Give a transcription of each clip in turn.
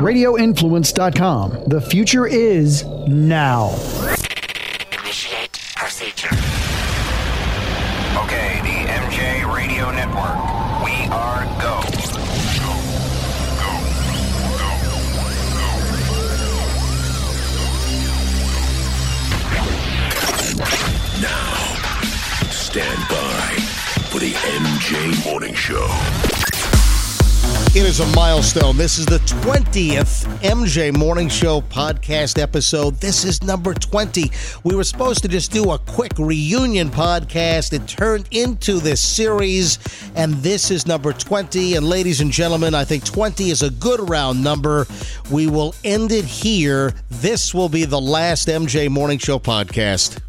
RadioInfluence.com. The future is now. Initiate procedure. Okay, the MJ Radio Network. We are go. Now, stand by for the MJ Morning Show. It is a milestone. This is the 20th MJ Morning Show podcast episode. This is number 20. We were supposed to just do a quick reunion podcast. It turned into this series, and this is number 20. And ladies and gentlemen, I think 20 is a good round number. We will end it here. This will be the last MJ Morning Show podcast.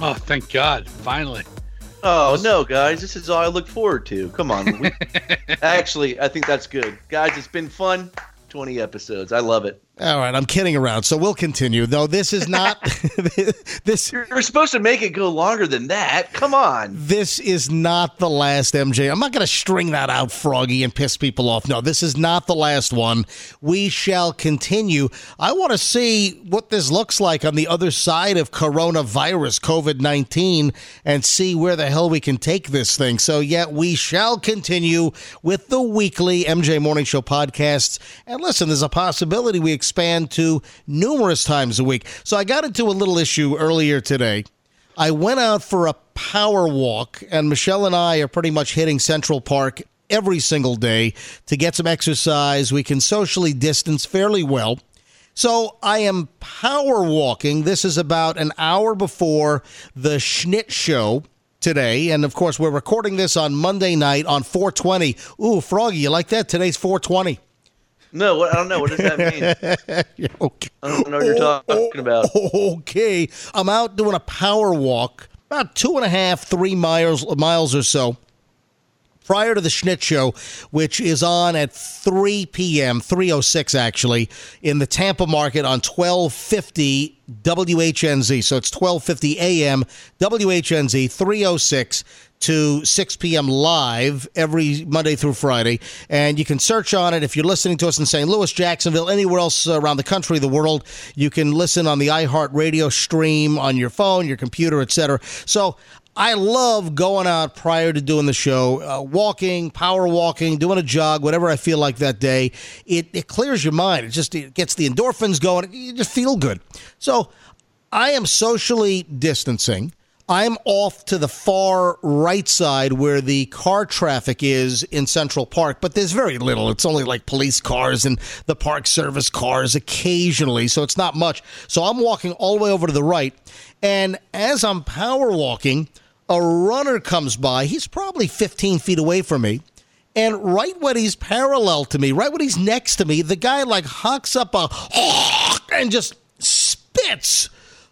Oh, thank God. Finally. Oh no, guys! This is all I look forward to. Come on. We, actually, I think that's good, guys. It's been fun. Twenty episodes. I love it. All right, I'm kidding around. So we'll continue. Though this is not this You're, supposed to make it go longer than that. Come on. this is not the last MJ. I'm not going to string that out, Froggy, and piss people off. No, this is not the last one. We shall continue. I want to see what this looks like on the other side of coronavirus, COVID 19, and see where the hell we can take this thing. So, yeah, we shall continue with the weekly MJ Morning Show podcasts. And listen, there's a possibility we expand to numerous times a week. So, I got into a little issue earlier today. I went out for a power walk, and Michelle and I are pretty much hitting Central Park every single day to get some exercise. We can socially distance fairly well. So I am power walking. This is about an hour before the Schnitt show today. And of course, we're recording this on Monday night on 420. Ooh, Froggy, you like that? Today's 420. No, what, I don't know. What does that mean? Okay. I don't know what you're oh, talking about. Oh, okay. I'm out doing a power walk, about two and a half, three miles miles or so. Prior to the Schnitt show, which is on at 3 p.m., 306 actually, in the Tampa market on 1250 WHNZ. So it's 1250 a.m. WHNZ, 306 to 6 p.m. live every Monday through Friday. And you can search on it if you're listening to us in St. Louis, Jacksonville, anywhere else around the country, the world. You can listen on the iHeartRadio stream on your phone, your computer, etc. So I love going out prior to doing the show, uh, walking, power walking, doing a jog, whatever I feel like that day. It, it clears your mind. It just it gets the endorphins going. You just feel good. So I am socially distancing. I'm off to the far right side where the car traffic is in Central Park, but there's very little. It's only like police cars and the park service cars occasionally, so it's not much. So I'm walking all the way over to the right, and as I'm power walking, a runner comes by. He's probably 15 feet away from me. And right when he's parallel to me, right when he's next to me, the guy like hawks up a and just spits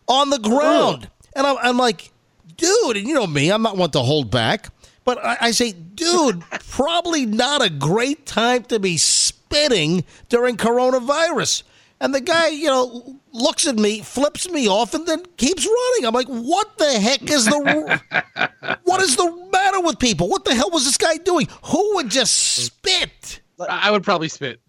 on the ground. Oh. And I'm, I'm like, dude, and you know me, I'm not one to hold back. But I, I say, dude, probably not a great time to be spitting during coronavirus. And the guy, you know, looks at me, flips me off, and then keeps running. I'm like, what the heck is the what is the matter with people? What the hell was this guy doing? Who would just spit? I would probably spit.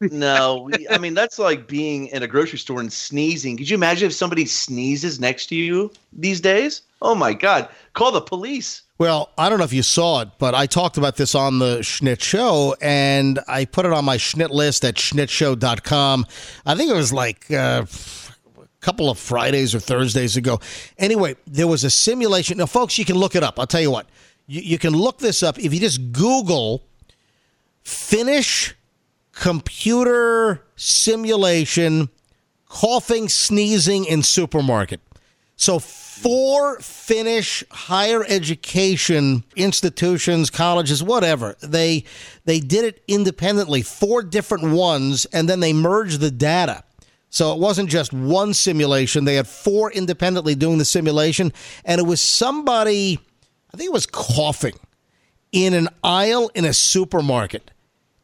No, I mean that's like being in a grocery store and sneezing. Could you imagine if somebody sneezes next to you these days? Oh my God! Call the police. Well, I don't know if you saw it, but I talked about this on the Schnitt Show, and I put it on my Schnitt list at schnittshow.com. I think it was like uh, a couple of Fridays or Thursdays ago. Anyway, there was a simulation. Now, folks, you can look it up. I'll tell you what. You, you can look this up if you just Google Finnish computer simulation coughing, sneezing in supermarket. So four Finnish higher education institutions, colleges, whatever. They they did it independently, four different ones, and then they merged the data. So it wasn't just one simulation. They had four independently doing the simulation, and it was somebody, I think it was coughing in an aisle in a supermarket.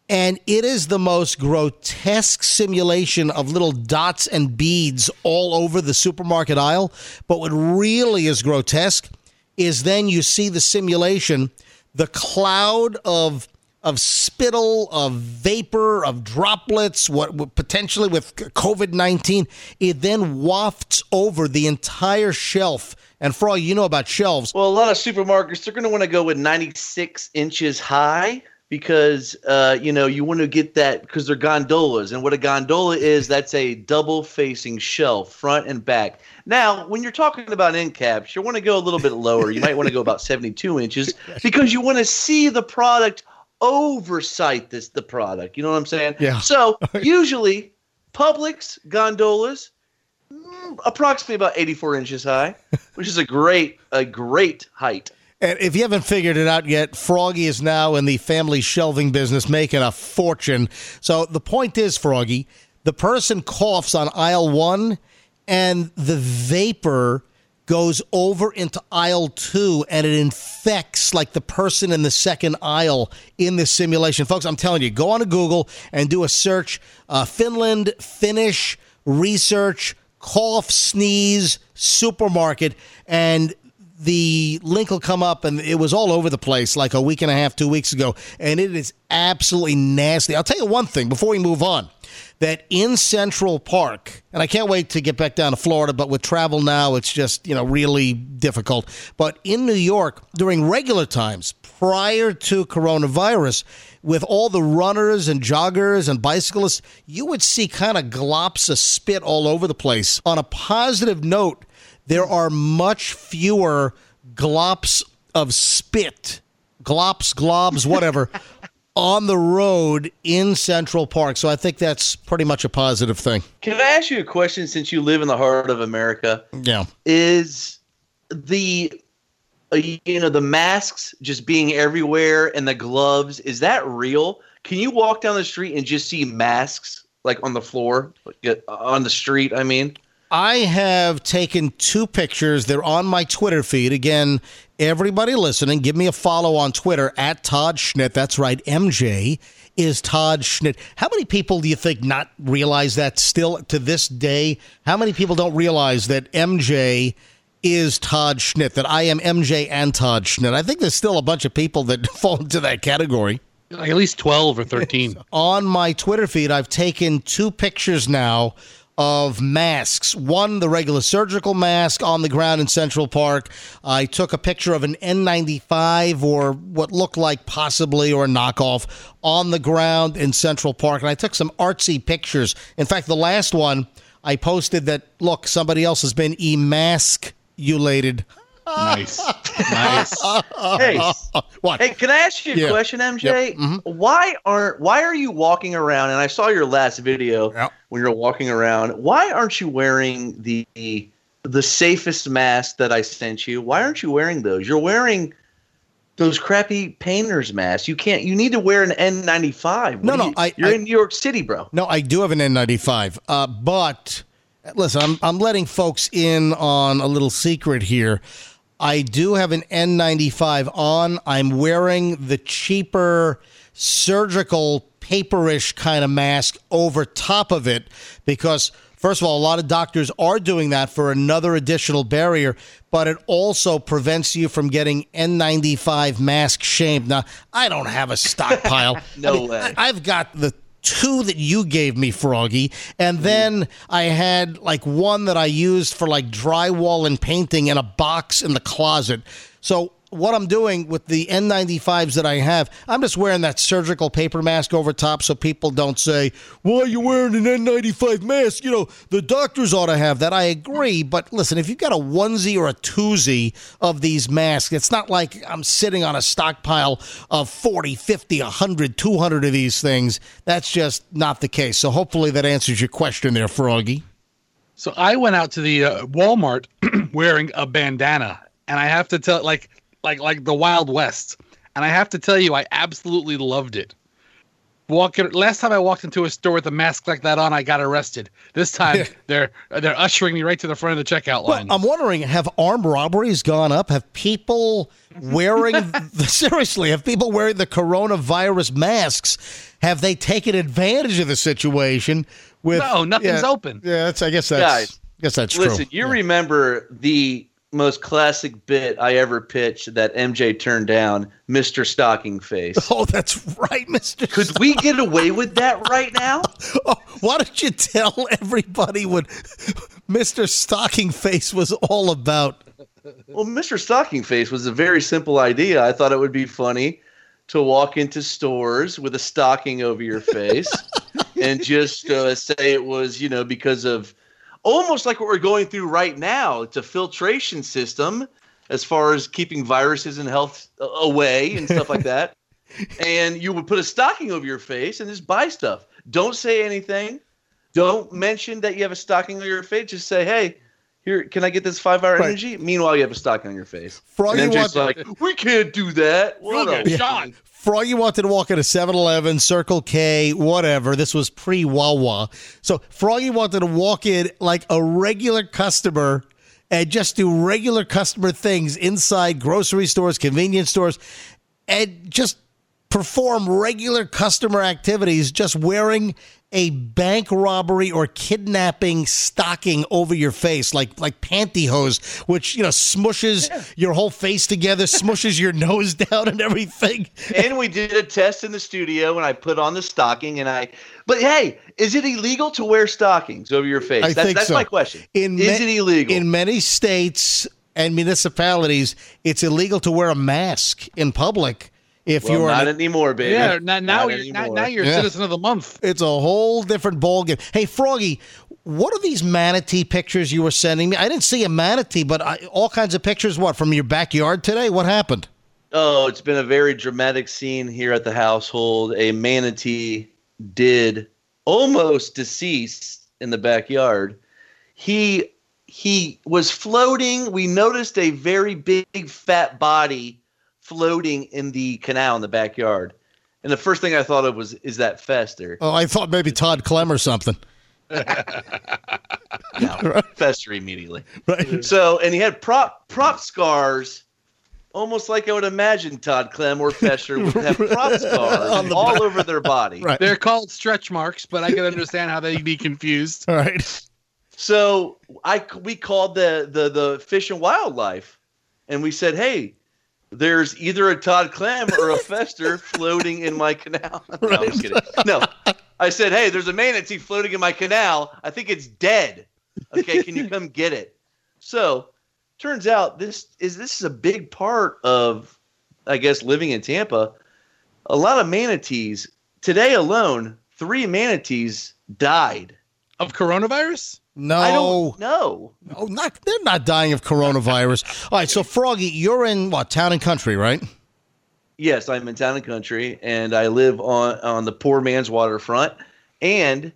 And it is the most grotesque simulation of little dots and beads all over the supermarket aisle. But what really is grotesque is then you see the simulation, the cloud of of spittle, of vapor, of droplets, what potentially with COVID 19, it then wafts over the entire shelf. And for all you know about shelves, Well, a lot of supermarkets they're going to want to go with 96 inches high because uh, you know you want to get that because they're gondolas, and what a gondola is, that's a double facing shelf, front and back. Now, when you're talking about end caps, you want to go a little bit lower. You might want to go about 72 inches because you want to see the product oversight this the product. You know what I'm saying? Yeah. So usually, Publix gondolas mm, approximately about 84 inches high, which is a great a great height. And if you haven't figured it out yet, Froggy is now in the family shelving business making a fortune. So the point is, Froggy, the person coughs on aisle one and the vapor goes over into aisle two and it infects like the person in the second aisle in this simulation. Folks, I'm telling you, go on to Google and do a search uh, Finland, Finnish, research, cough, sneeze, supermarket, and the link will come up and it was all over the place like a week and a half, two weeks ago. And it is absolutely nasty. I'll tell you one thing before we move on that in Central Park, and I can't wait to get back down to Florida, but with travel now, it's just, you know, really difficult. But in New York, during regular times, prior to coronavirus, with all the runners and joggers and bicyclists, you would see kind of glops of spit all over the place. On a positive note, there are much fewer glops of spit, glops, globs, whatever, on the road in Central Park. So I think that's pretty much a positive thing. Can I ask you a question since you live in the heart of America? Yeah. Is the uh, you know the masks just being everywhere and the gloves is that real? Can you walk down the street and just see masks like on the floor, like, uh, on the street? I mean, I have taken two pictures. They're on my Twitter feed. Again, everybody listening, give me a follow on Twitter at Todd Schnitt. That's right. MJ is Todd Schnitt. How many people do you think not realize that still to this day? How many people don't realize that MJ is Todd Schnitt, that I am MJ and Todd Schnitt? I think there's still a bunch of people that fall into that category Like at least 12 or 13. on my Twitter feed, I've taken two pictures now of masks. One, the regular surgical mask on the ground in Central Park. I took a picture of an N95 or what looked like possibly or a knockoff on the ground in Central Park. And I took some artsy pictures. In fact, the last one I posted that, look, somebody else has been emasculated. Nice. Nice. hey, What? hey, can I ask you a Yeah. question, MJ? Yep. Mhm. Why aren't why are you walking around? And I saw your last video Yep. when you're walking around. Why aren't you wearing the the safest mask that I sent you? Why aren't you wearing those? You're wearing those crappy painters masks. You can't. You need to wear an N95. What No, do no, you- I- You're I- in New York City, bro. No, I do have an N95. Uh, but listen, I'm, I'm letting folks in on a little secret here. I do have an N95 on. I'm wearing the cheaper surgical paperish kind of mask over top of it because first of all a lot of doctors are doing that for another additional barrier but it also prevents you from getting N95 mask shame. Now, I don't have a stockpile. No way. I've got the two that you gave me, Froggy, and mm. then I had like one that I used for like drywall and painting in a box in the closet. So what I'm doing with the N95s that I have, I'm just wearing that surgical paper mask over top so people don't say, why are you wearing an N95 mask? You know, the doctors ought to have that. I agree. But listen, if you've got a onesie or a twosie of these masks, it's not like I'm sitting on a stockpile of 40, 50, 100, 200 of these things. That's just not the case. So hopefully that answers your question there, Froggy. So I went out to the uh, Walmart wearing a bandana, and I have to tell, like, like, like the Wild West, and I have to tell you, I absolutely loved it. Walking last time I walked into a store with a mask like that on, I got arrested. This time they're they're ushering me right to the front of the checkout Well, line. I'm wondering, have armed robberies gone up? Have people wearing the, seriously? Have people wearing the coronavirus masks? Have they taken advantage of the situation? With No, nothing's yeah, open. Yeah, that's. I guess that's. Guys, I guess that's Listen, true. Listen, you remember the most classic bit I ever pitched that MJ turned down, Mr. Stocking Face. Oh, that's right, Mister. Could we get away with that right now? Oh, why don't you tell everybody what Mister Stocking Face was all about? Well, Mr. Stocking Face was a very simple idea. I thought it would be funny to walk into stores with a stocking over your face and just uh, say it was, you know, because of almost like what we're going through right now. It's a filtration system as far as keeping viruses and health uh, away and stuff like that. And you would put a stocking over your face and just buy stuff. Don't say anything. Don't mention that you have a stocking over your face. Just say, hey, here, can I get this five hour Right. energy? Meanwhile, you have a stocking on your face. Froggy and MJ's want- like, we can't do that. What You'll a- get shot. Froggy wanted to walk into 7-Eleven, Circle K, whatever. This was pre-Wawa. So Froggy wanted to walk in like a regular customer and just do regular customer things inside grocery stores, convenience stores, and just perform regular customer activities just wearing a bank robbery or kidnapping stocking over your face like like pantyhose which you know smushes your whole face together smushes your nose down and everything and we did a test in the studio and I put on the stocking and I but hey, is it illegal to wear stockings over your face? I that's think that's so. my question. In is ma- it illegal? in many states and municipalities it's illegal to wear a mask in public if well, you're not an- anymore, baby. Yeah, now, now, Not you're, now, anymore. now you're Yeah. citizen of the month. It's a whole different ballgame. Hey, Froggy, what are these manatee pictures you were sending me? I didn't see a manatee, but I, all kinds of pictures. What from your backyard today? What happened? Oh, it's been a very dramatic scene here at the household. A manatee did almost deceased in the backyard. He he was floating. We noticed a very big fat body floating in the canal in the backyard. And the first thing I thought of was is that Fester? Oh, I thought maybe Todd Clem or something. No, Fester immediately. Right. So, and he had prop prop scars, almost like I would imagine Todd Clem or Fester would have prop scars all over their body. Right. They're called stretch marks, but I can understand how they'd be confused. All right. So I we called the the the fish and wildlife, and we said, hey. There's either a Todd Clem or a Fester floating in my canal. No, I'm just kidding. No, I said, hey, there's a manatee floating in my canal. I think it's dead. Okay, can you come get it? So, turns out this is this is a big part of, I guess, living in Tampa. A lot of manatees today alone, three manatees died. Of coronavirus? No, I don't know. oh, not they're not dying of coronavirus. All right, so Froggy, you're in what town and country, right? Yes, I'm in town and country, and I live on on the poor man's waterfront. And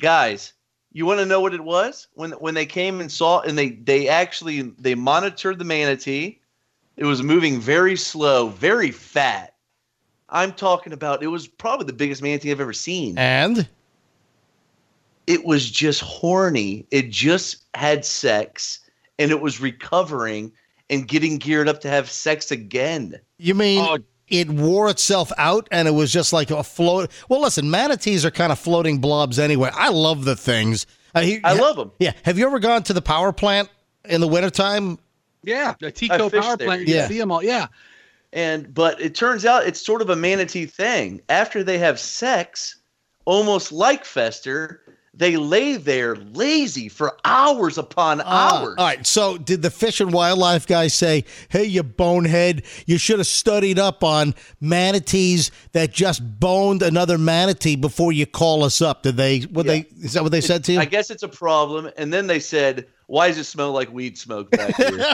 guys, you want to know what it was when when they came and saw, and they they actually they monitored the manatee. It was moving very slow, very fat. I'm talking about. It was probably the biggest manatee I've ever seen. And It was just horny. It just had sex, and it was recovering and getting geared up to have sex again. you mean Oh. it wore itself out and it was just like a float? Well, listen, manatees are kind of floating blobs anyway. I love the things. Uh, he- I love them. Yeah. Have you ever gone to the power plant in the wintertime? Yeah, the TECO power there. plant. You Yeah. can see them all. Yeah. And but it turns out it's sort of a manatee thing. After they have sex, almost like Fester, they lay there lazy for hours upon Ah, hours. all right. So, did the fish and wildlife guy say, "Hey, you bonehead, you should have studied up on manatees that just boned another manatee before you call us up"? Did they? What they? Is that what they said to you? I guess it's a problem. And then they said, "Why does it smell like weed smoke back here?"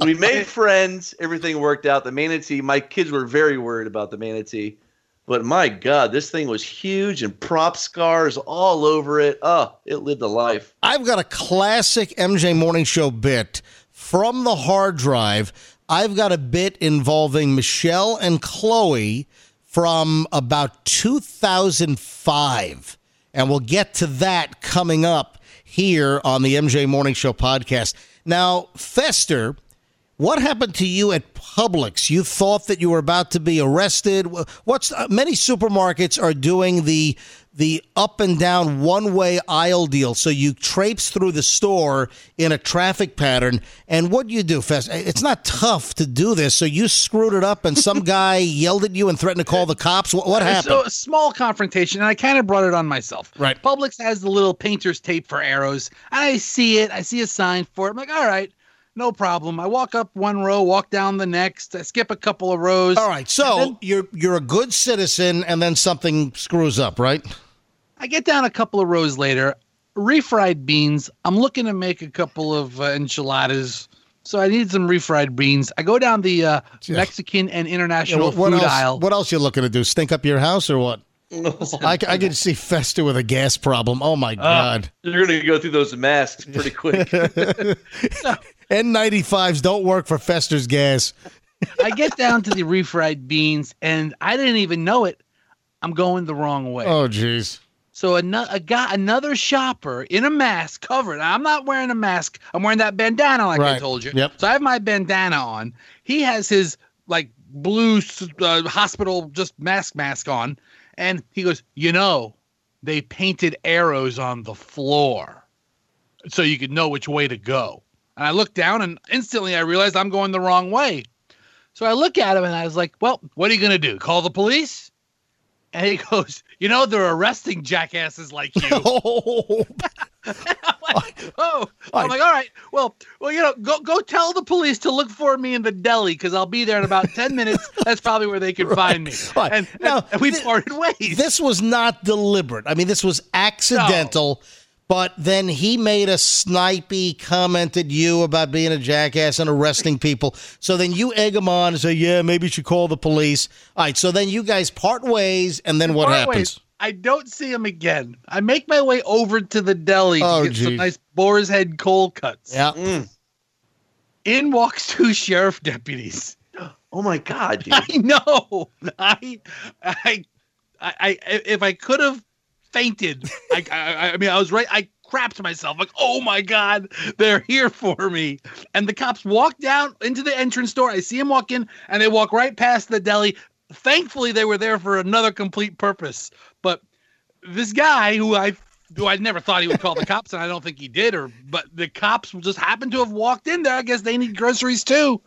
We made friends. Everything worked out. The manatee. My kids were very worried about the manatee. But my God, this thing was huge and prop scars all over it. Oh, it lived a life. I've got a classic MJ Morning Show bit from the hard drive. I've got a bit involving Michelle and Chloe from about 2005. And we'll get to that coming up here on the MJ Morning Show podcast. Now, Fester What happened to you at Publix? You thought that you were about to be arrested. What's uh, many supermarkets are doing the the up and down one way aisle deal. So you traipse through the store in a traffic pattern. And what do you do, Fest? It's not tough to do this. So you screwed it up, and some guy yelled at you and threatened to call the cops. What, what happened? So a small confrontation, and I kind of brought it on myself. Right. Publix has the little painter's tape for arrows. And I see it. I see a sign for it. I'm like, all right, no problem. I walk up one row, walk down the next. I skip a couple of rows. All right. So then- you're you're a good citizen, and then something screws up, right? I get down a couple of rows later, refried beans. I'm looking to make a couple of uh, enchiladas. So I need some refried beans. I go down the uh, Yeah. Mexican and Yeah, international what, what food else? aisle. What else you looking to do? Stink up your house or what? I, I can see Fester with a gas problem. Oh my god! You're gonna go through those masks pretty quick. N95s don't work for Fester's gas. I get down to the refried beans, and I didn't even know it. I'm going the wrong way. Oh jeez. So another a guy, another shopper in a mask, covered. I'm not wearing a mask. I'm wearing that bandana, like I told you. Yep. So I have my bandana on. He has his like blue uh, hospital just mask mask on, and he goes, "You know, they painted arrows on the floor, so you could know which way to go." And I look down, and instantly I realized I'm going the wrong way. So I look at him, and I was like, "Well, what are you gonna do? Call the police?" And he goes, "You know, they're arresting jackasses like you." Oh, I'm like, oh, I'm like, all right, well, well, you know, go go tell the police to look for me in the deli because I'll be there in about ten minutes. That's probably where they can find me. Right. And, Now, and we thi- parted ways. this was not deliberate. I mean, this was accidental. But then he made a snipey comment at you about being a jackass and arresting people. So then you egg him on and say, "Yeah, maybe you should call the police." All right. So then you guys part ways, and then what Part happens? ways. I don't see him again. I make my way over to the deli Oh, to get some nice boar's head cold cuts. Yeah. Mm. In walks two sheriff deputies. Oh my god, dude. I know. I, I, I, I if I could have fainted, I, I, I mean, I was right. I crapped myself like, oh my god, they're here for me. And the cops walk down into the entrance door. I see them walk in, and they walk right past the deli. Thankfully, they were there for another complete purpose. But this guy, who I who I never thought he would call the cops, and I don't think he did, or but the cops just happened to have walked in there. I guess they need groceries too.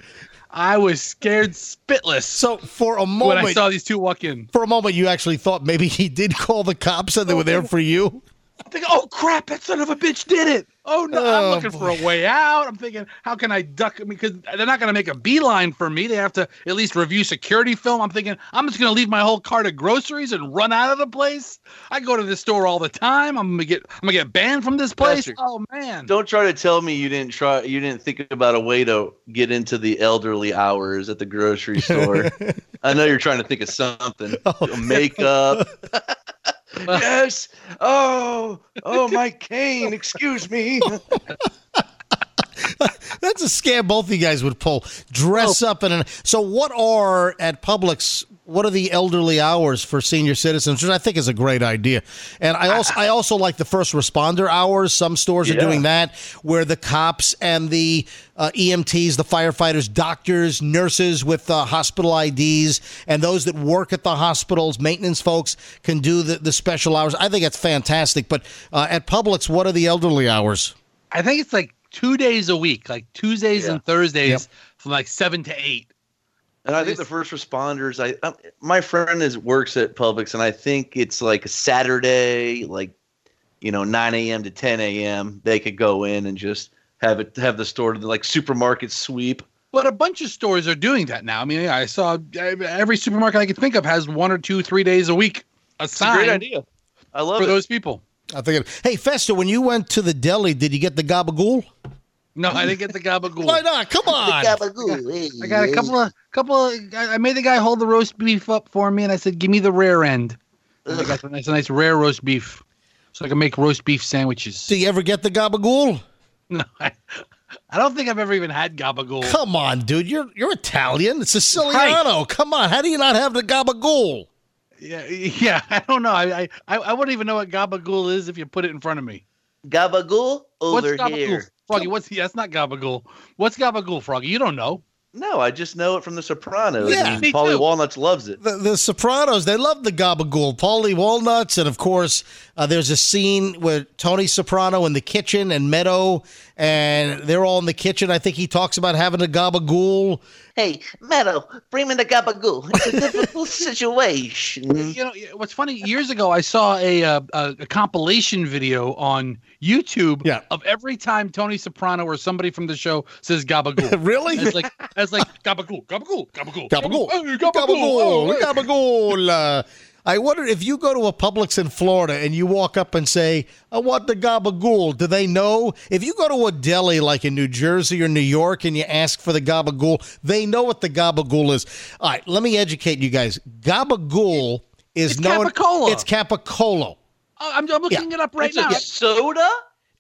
I was scared spitless So for a moment, when moment, I saw these two walk in. for a moment, you actually thought maybe he did call the cops and they were there for you. I'm thinking, oh crap, that son of a bitch did it. Oh no, Oh, I'm looking for a way out. I'm thinking, how can I duck? Because they're not going to make a beeline for me. They have to at least review security film. I'm thinking, I'm just going to leave my whole cart of groceries and run out of the place. I go to this store all the time. I'm gonna get, I'm gonna get banned from this place. Patrick, oh man, Don't try to tell me you didn't try. You didn't think about a way to get into the elderly hours at the grocery store. I know you're trying to think of something. Oh. Makeup. yes. Oh. Oh, my cane. Excuse me. That's a scam both of you guys would pull. Dress oh. up in an. So, what are at Publix? What are the elderly hours for senior citizens? Which I think is a great idea. And I also I also like the first responder hours. Some stores are doing that, where the cops and the uh, EMTs, the firefighters, doctors, nurses with uh, hospital IDs, and those that work at the hospitals, maintenance folks, can do the, the special hours. I think it's fantastic. But uh, at Publix, what are the elderly hours? I think it's like two days a week, like Tuesdays Yeah. and Thursdays Yep. from like seven to eight. And I think the first responders, I um, my friend is works at Publix, and I think it's like a Saturday, like you know, 9 a.m. to 10 a.m. They could go in and just have it have the store like supermarket sweep. But a bunch of stores are doing that now. I mean, I saw every supermarket I could think of has one or two, three days a week It's a great idea. I love it for it. those people. I think. Hey, Fester, when you went to the deli, did you get the gabagool? No, I didn't get the gabagool. Why not? Come on. The gabagool. I got a couple of couple of. I I made the guy hold the roast beef up for me, and I said, "Give me the rare end." And I got a nice, a nice rare roast beef, so I can make roast beef sandwiches. Do you ever get the gabagool? No, I, I don't think I've ever even had gabagool. Come on, dude. You're you're Italian. It's Siciliano. Come on. How do you not have the gabagool? Yeah, yeah. I don't know. I, I I I wouldn't even know what gabagool is if you put it in front of me. Gabagool What's over gabagool? here. Froggy, what's yeah, that's not gabagool. What's gabagool, Froggy? You don't know. No, I just know it from The Sopranos. Yeah, and me Paulie too. Walnuts loves it. The, the Sopranos, they love the gabagool. Paulie Walnuts, and of course, uh, there's a scene where Tony Soprano in the kitchen and Meadow, and they're all in the kitchen. I think he talks about having a gabagool. Hey, Meadow, bring me the gabagool. It's a difficult situation. You know what's funny? Years ago, I saw a uh, a, a compilation video on YouTube Yeah. of every time Tony Soprano or somebody from the show says gabagool. Really? It's like it's like gabagool, gabagool, gabagool, Gabagool. hey, Gabagool. oh, hey. Gabagool. Uh, I wonder if you go to a Publix in Florida and you walk up and say, I want the gabagool. Do they know? If you go to a deli like in New Jersey or New York and you ask for the gabagool, they know what the gabagool is. All right, let me educate you guys. Gabagool is It's known. Capicola. It's Capicolo. Oh, I'm, I'm looking it up right It's now. a soda?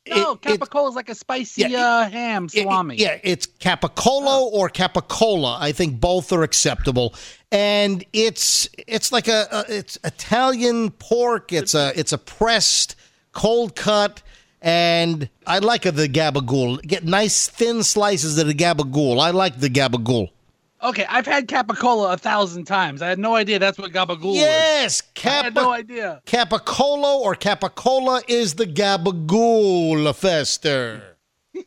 No, It- it- capicola is like a spicy Yeah, it- uh, ham It- salami. yeah, it's Capicolo or Capicola. I think both are acceptable. And it's it's like a, a it's Italian pork. It's a it's a pressed cold cut. And I like the gabagool. Get nice thin slices of the gabagool. I like the gabagool. Okay, I've had capicola a thousand times. I had no idea that's what gabagool was. Yes, I Capa, had no idea. Capicolo or Capicola is the gabagool fester.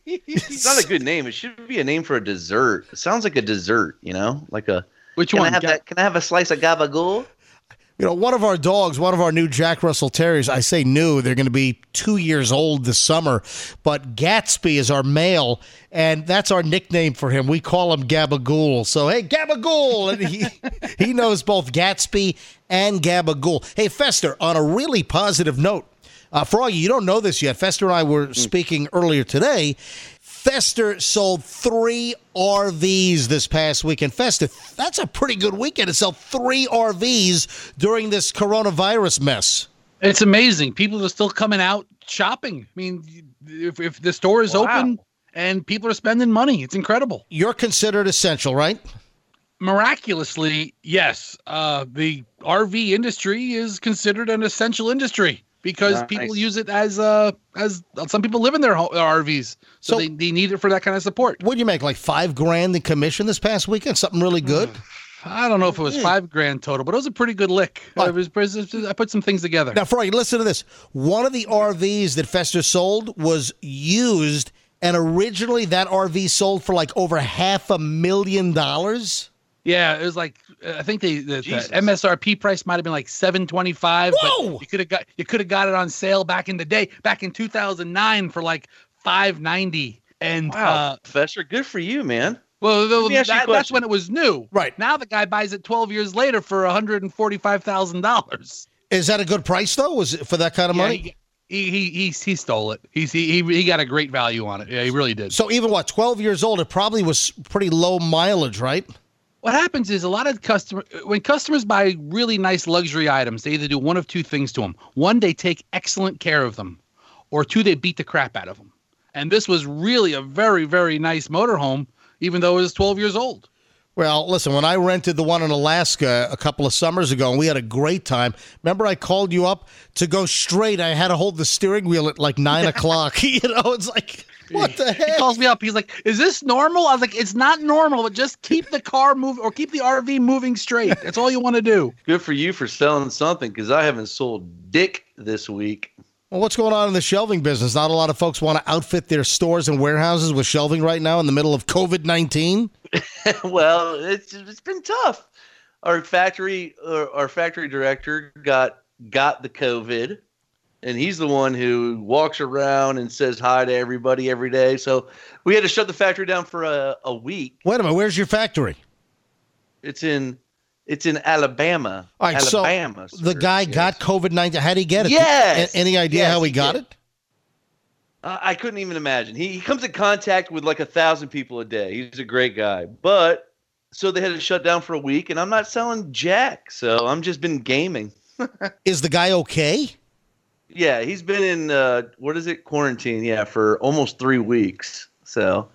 It's not a good name. It should be a name for a dessert. It sounds like a dessert, you know? Like a Which Can one? I have Ga- that? Can I have a slice of gabagool? You know, one of our dogs, one of our new Jack Russell Terriers, I say new, they're going to be two years old this summer, but Gatsby is our male, and that's our nickname for him. We call him Gabagool. So, hey, Gabagool! And he, he knows both Gatsby and Gabagool. Hey, Fester, on a really positive note, uh, Froggy, you don't know this yet. Fester and I were speaking earlier today. Fester sold three RVs this past weekend. Fester, that's a pretty good weekend to sell three RVs during this coronavirus mess. It's amazing. People are still coming out shopping. I mean, if, if the store is Wow. open and people are spending money, it's incredible. You're considered essential, right? Miraculously, yes, uh, the RV industry is considered an essential industry because Nice. people use it as uh, as some people live in their, RVs, so, So- they, they need it for that kind of support. What'd you make, like five grand in commission this past weekend? Something really good? I don't know if it was five grand total, but it was a pretty good lick. Right. It was- I put some things together. Now, Froggy, listen to this. One of the RVs that Fester sold was used, and originally that RV sold for like over half a million dollars. Yeah, it was like I think they, the, the MSRP price might have been like seven twenty five. Whoa! But you could have got you could have got it on sale back in the day, back in two thousand nine for like five ninety. And Wow, uh, Professor, good for you, man. well, me ask you a that, that's when it was new. Right. now, the guy buys it twelve years later for one hundred and forty five thousand dollars. Is that a good price, though? Was it for that kind of money? He, he he he stole it. He's he, he he got a great value on it. Yeah, he really did. So even what, 12 years old, it probably was pretty low mileage, right? What happens is a lot of customer when customers buy really nice luxury items they either do one of two things to them one they take excellent care of them or two they beat the crap out of them and this was really a very very nice motorhome even though it was 12 years old Well, listen, when I rented the one in Alaska a couple of summers ago and we had a great time, remember I called you up to go straight. I had to hold the steering wheel at like nine o'clock. You know, it's like, what the hell? he heck? calls me up he's like is this normal i was like it's not normal but just keep the car moving or keep the rv moving straight that's all you want to do Good for you for selling something because I haven't sold dick this week. Well, what's going on in the shelving business? Not a lot of folks want to outfit their stores and warehouses with shelving right now in the middle of COVID 19. well, it's it's been tough. Our factory uh, our factory director got got the COVID, and he's the one who walks around and says hi to everybody every day. So we had to shut the factory down for a, a week. Wait a minute, where's your factory? It's in it's in Alabama. All right, so Alabama. the guy Yes. got COVID 19. How did he get it? Yes. A- Any idea Yes, how he he got did. it? I I couldn't even imagine. He, he comes in contact with like a thousand people a day. He's a great guy. But so they had to shut down for a week, and I'm not selling jack. So I'm just been gaming. Is the guy okay? Yeah, he's been in uh, what is it quarantine? Yeah, for almost three weeks. So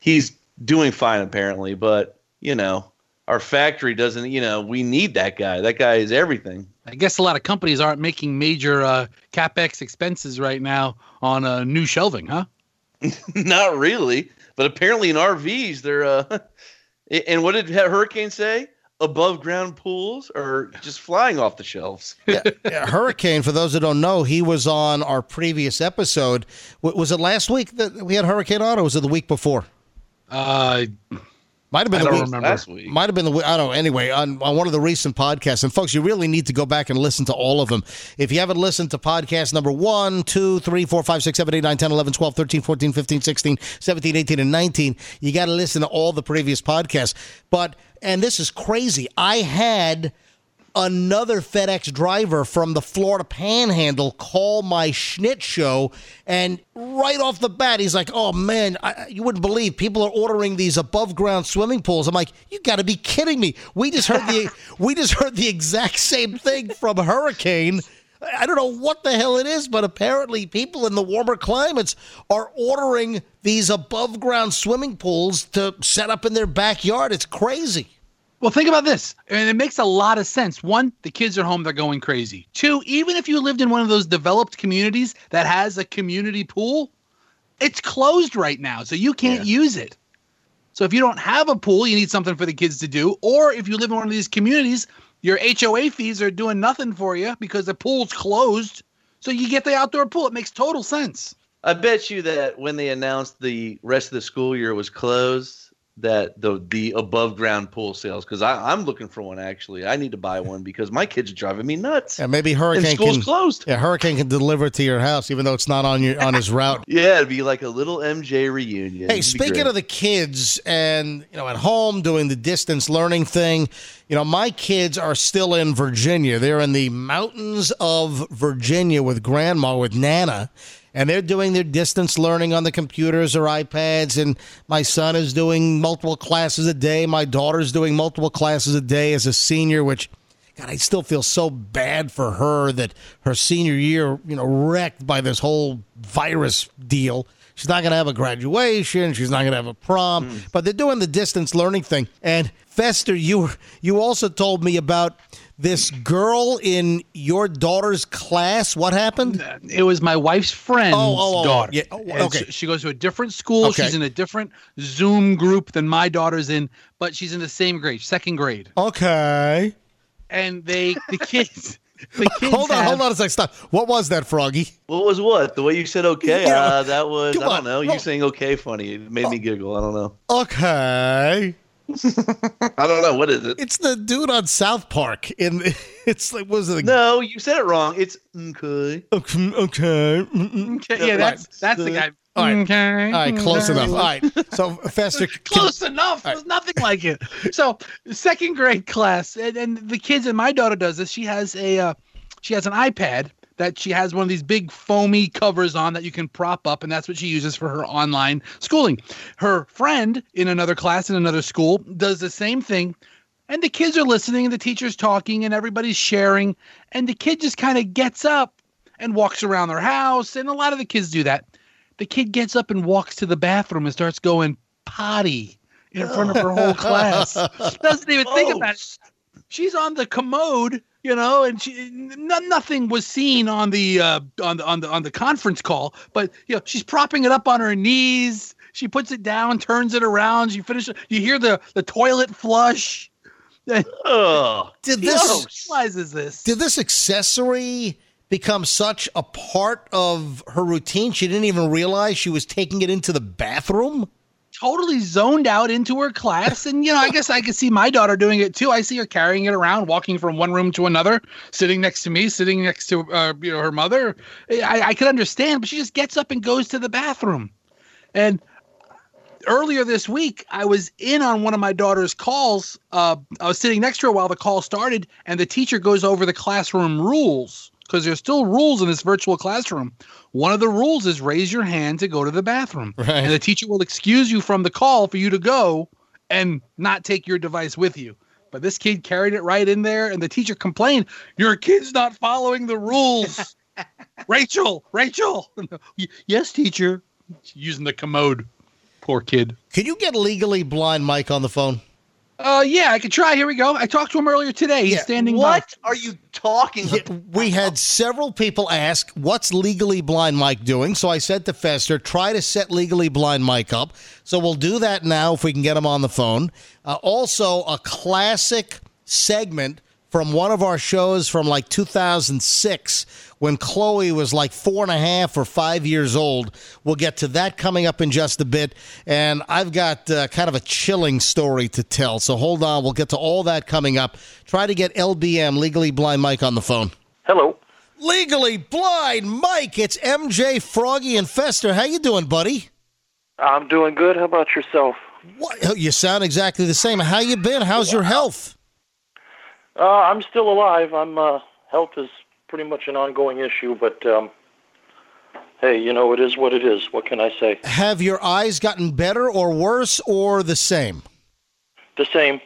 he's doing fine apparently. But you know, our factory doesn't. You know, we need that guy. That guy is everything. I guess a lot of companies aren't making major uh, capex expenses right now on uh, new shelving, huh? Not really, but apparently in RVs they're. Uh, and what did Hurricane say? Above ground pools or just flying off the shelves? yeah, yeah, Hurricane, for those that don't know, he was on our previous episode. Was it last week that we had Hurricane on, or was it the week before? Uh, Might have been I the don't week. remember. Last week. Might have been the I don't know. Anyway, on, on one of the recent podcasts, and folks, you really need to go back and listen to all of them. If you haven't listened to podcast number 1, 2, 3, 4, 5, 6, 7, 8, 9, 10, 11, 12, 13, 14, 15, 16, 17, 18, and 19, you got to listen to all the previous podcasts. But, and this is crazy, I had another FedEx driver from the Florida Panhandle call my Schnitz show, and right off the bat, he's like, "Oh man, I, you wouldn't believe people are ordering these above ground swimming pools." I'm like, "You got to be kidding me! We just heard the we just heard the exact same thing from Hurricane." I don't know what the hell it is, but apparently people in the warmer climates are ordering these above ground swimming pools to set up in their backyard. It's crazy. Well, think about this, and it makes a lot of sense. One, the kids are home; they're going crazy. Two, even if you lived in one of those developed communities that has a community pool, it's closed right now, so you can't use it. So if you don't have a pool, you need something for the kids to do. Or if you live in one of these communities, your HOA fees are doing nothing for you because the pool's closed. So you get the outdoor pool. It makes total sense. I bet you that when they announced the rest of the school year was closed, that the the above ground pool sales because I'm looking for one actually. I need to buy one because my kids are driving me nuts. Yeah, maybe and Hurricane school's can closed. Yeah, Hurricane can deliver it to your house, even though it's not on your on his route. Yeah, it'd be like a little MJ reunion. Hey, speaking of the kids and you know at home doing the distance learning thing, you know my kids are still in Virginia. They're in the mountains of Virginia with grandma with Nana. And they're doing their distance learning on the computers or iPads. And my son is doing multiple classes a day. My daughter's doing multiple classes a day as a senior, which God, I still feel so bad for her that her senior year, you know, wrecked by this whole virus deal. She's not going to have a graduation. She's not going to have a prom. Mm. But they're doing the distance learning thing. And Fester, you you also told me about this girl in your daughter's class. What happened? It was my wife's friend's Oh, oh, oh, daughter. yeah. Oh, okay. She, she goes to a different school. Okay. She's in a different Zoom group than my daughter's in, but she's in the same grade, second grade. Okay. And they, the kids, the kids. Hold on, have- hold on a second. Stop. What was that, Froggy? what was what? The way you said okay, Yeah. uh, that was I Come on. don't know. Well- You saying okay funny. It made me giggle. I don't know. Okay. I don't know. What is it? It's the dude on South Park. and it's like what was it? No, you said it wrong. It's okay. Okay. Okay. Okay, yeah, that's that's the guy. All right. Okay. All right, close okay. enough. All right. So Fester, can- Close enough. There's nothing like it. So second grade class, and, and the kids and my daughter does this. She has a uh, she has an iPad that she has one of these big foamy covers on that you can prop up, and that's what she uses for her online schooling. Her friend in another class in another school does the same thing. And the kids are listening, and the teacher's talking, and everybody's sharing. And the kid just kind of gets up and walks around their house. And a lot of the kids do that. The kid gets up and walks to the bathroom and starts going potty in front of her whole class. Doesn't even think Oh. about it. She's on the commode, you know, and she no, nothing was seen on the uh, on the on the on the conference call. But you know, she's propping it up on her knees. She puts it down, turns it around. She finishes. You hear the the toilet flush. Did this realizes this. did this accessory become such a part of her routine she didn't even realize she was taking it into the bathroom? Totally zoned out into her class. And, you know, I guess I could see my daughter doing it too. I see her carrying it around, walking from one room to another, sitting next to me, sitting next to, uh, you know, her mother. I, I could understand, but she just gets up and goes to the bathroom. And earlier this week, I was in on one of my daughter's calls. Uh, I was sitting next to her while the call started, and the teacher goes over the classroom rules because there's still rules in this virtual classroom. One of the rules is raise your hand to go to the bathroom, Right. and the teacher will excuse you from the call for you to go and not take your device with you. But this kid carried it right in there, and the teacher complained, "Your kid's not following the rules." Rachel, Rachel. Yes, teacher. Using the commode. Poor kid. Can you get legally blind Mike on the phone? Uh, yeah, I could try. Here we go. I talked to him earlier today. He's Yeah. standing by. What are you talking Yeah, about? we had several people ask, "What's Legally Blind Mike doing?" So I said to Fester, "Try to set Legally Blind Mike up." So we'll do that now if we can get him on the phone. Uh, also, a classic segment from one of our shows from like 2006 when Chloe was like four and a half or five years old. We'll get to that coming up in just a bit. And I've got uh, kind of a chilling story to tell. So hold on. We'll get to all that coming up. Try to get LBM, Legally Blind Mike, on the phone. Hello. Legally Blind Mike, it's MJ, Froggy, and Fester. How you doing, buddy? I'm doing good. How about yourself? What? You sound exactly the same. How you been? How's your health? Uh, I'm still alive. I'm uh, health is pretty much an ongoing issue, but um, hey, you know it is what it is. What can I say? Have your eyes gotten better or worse or the same? The same.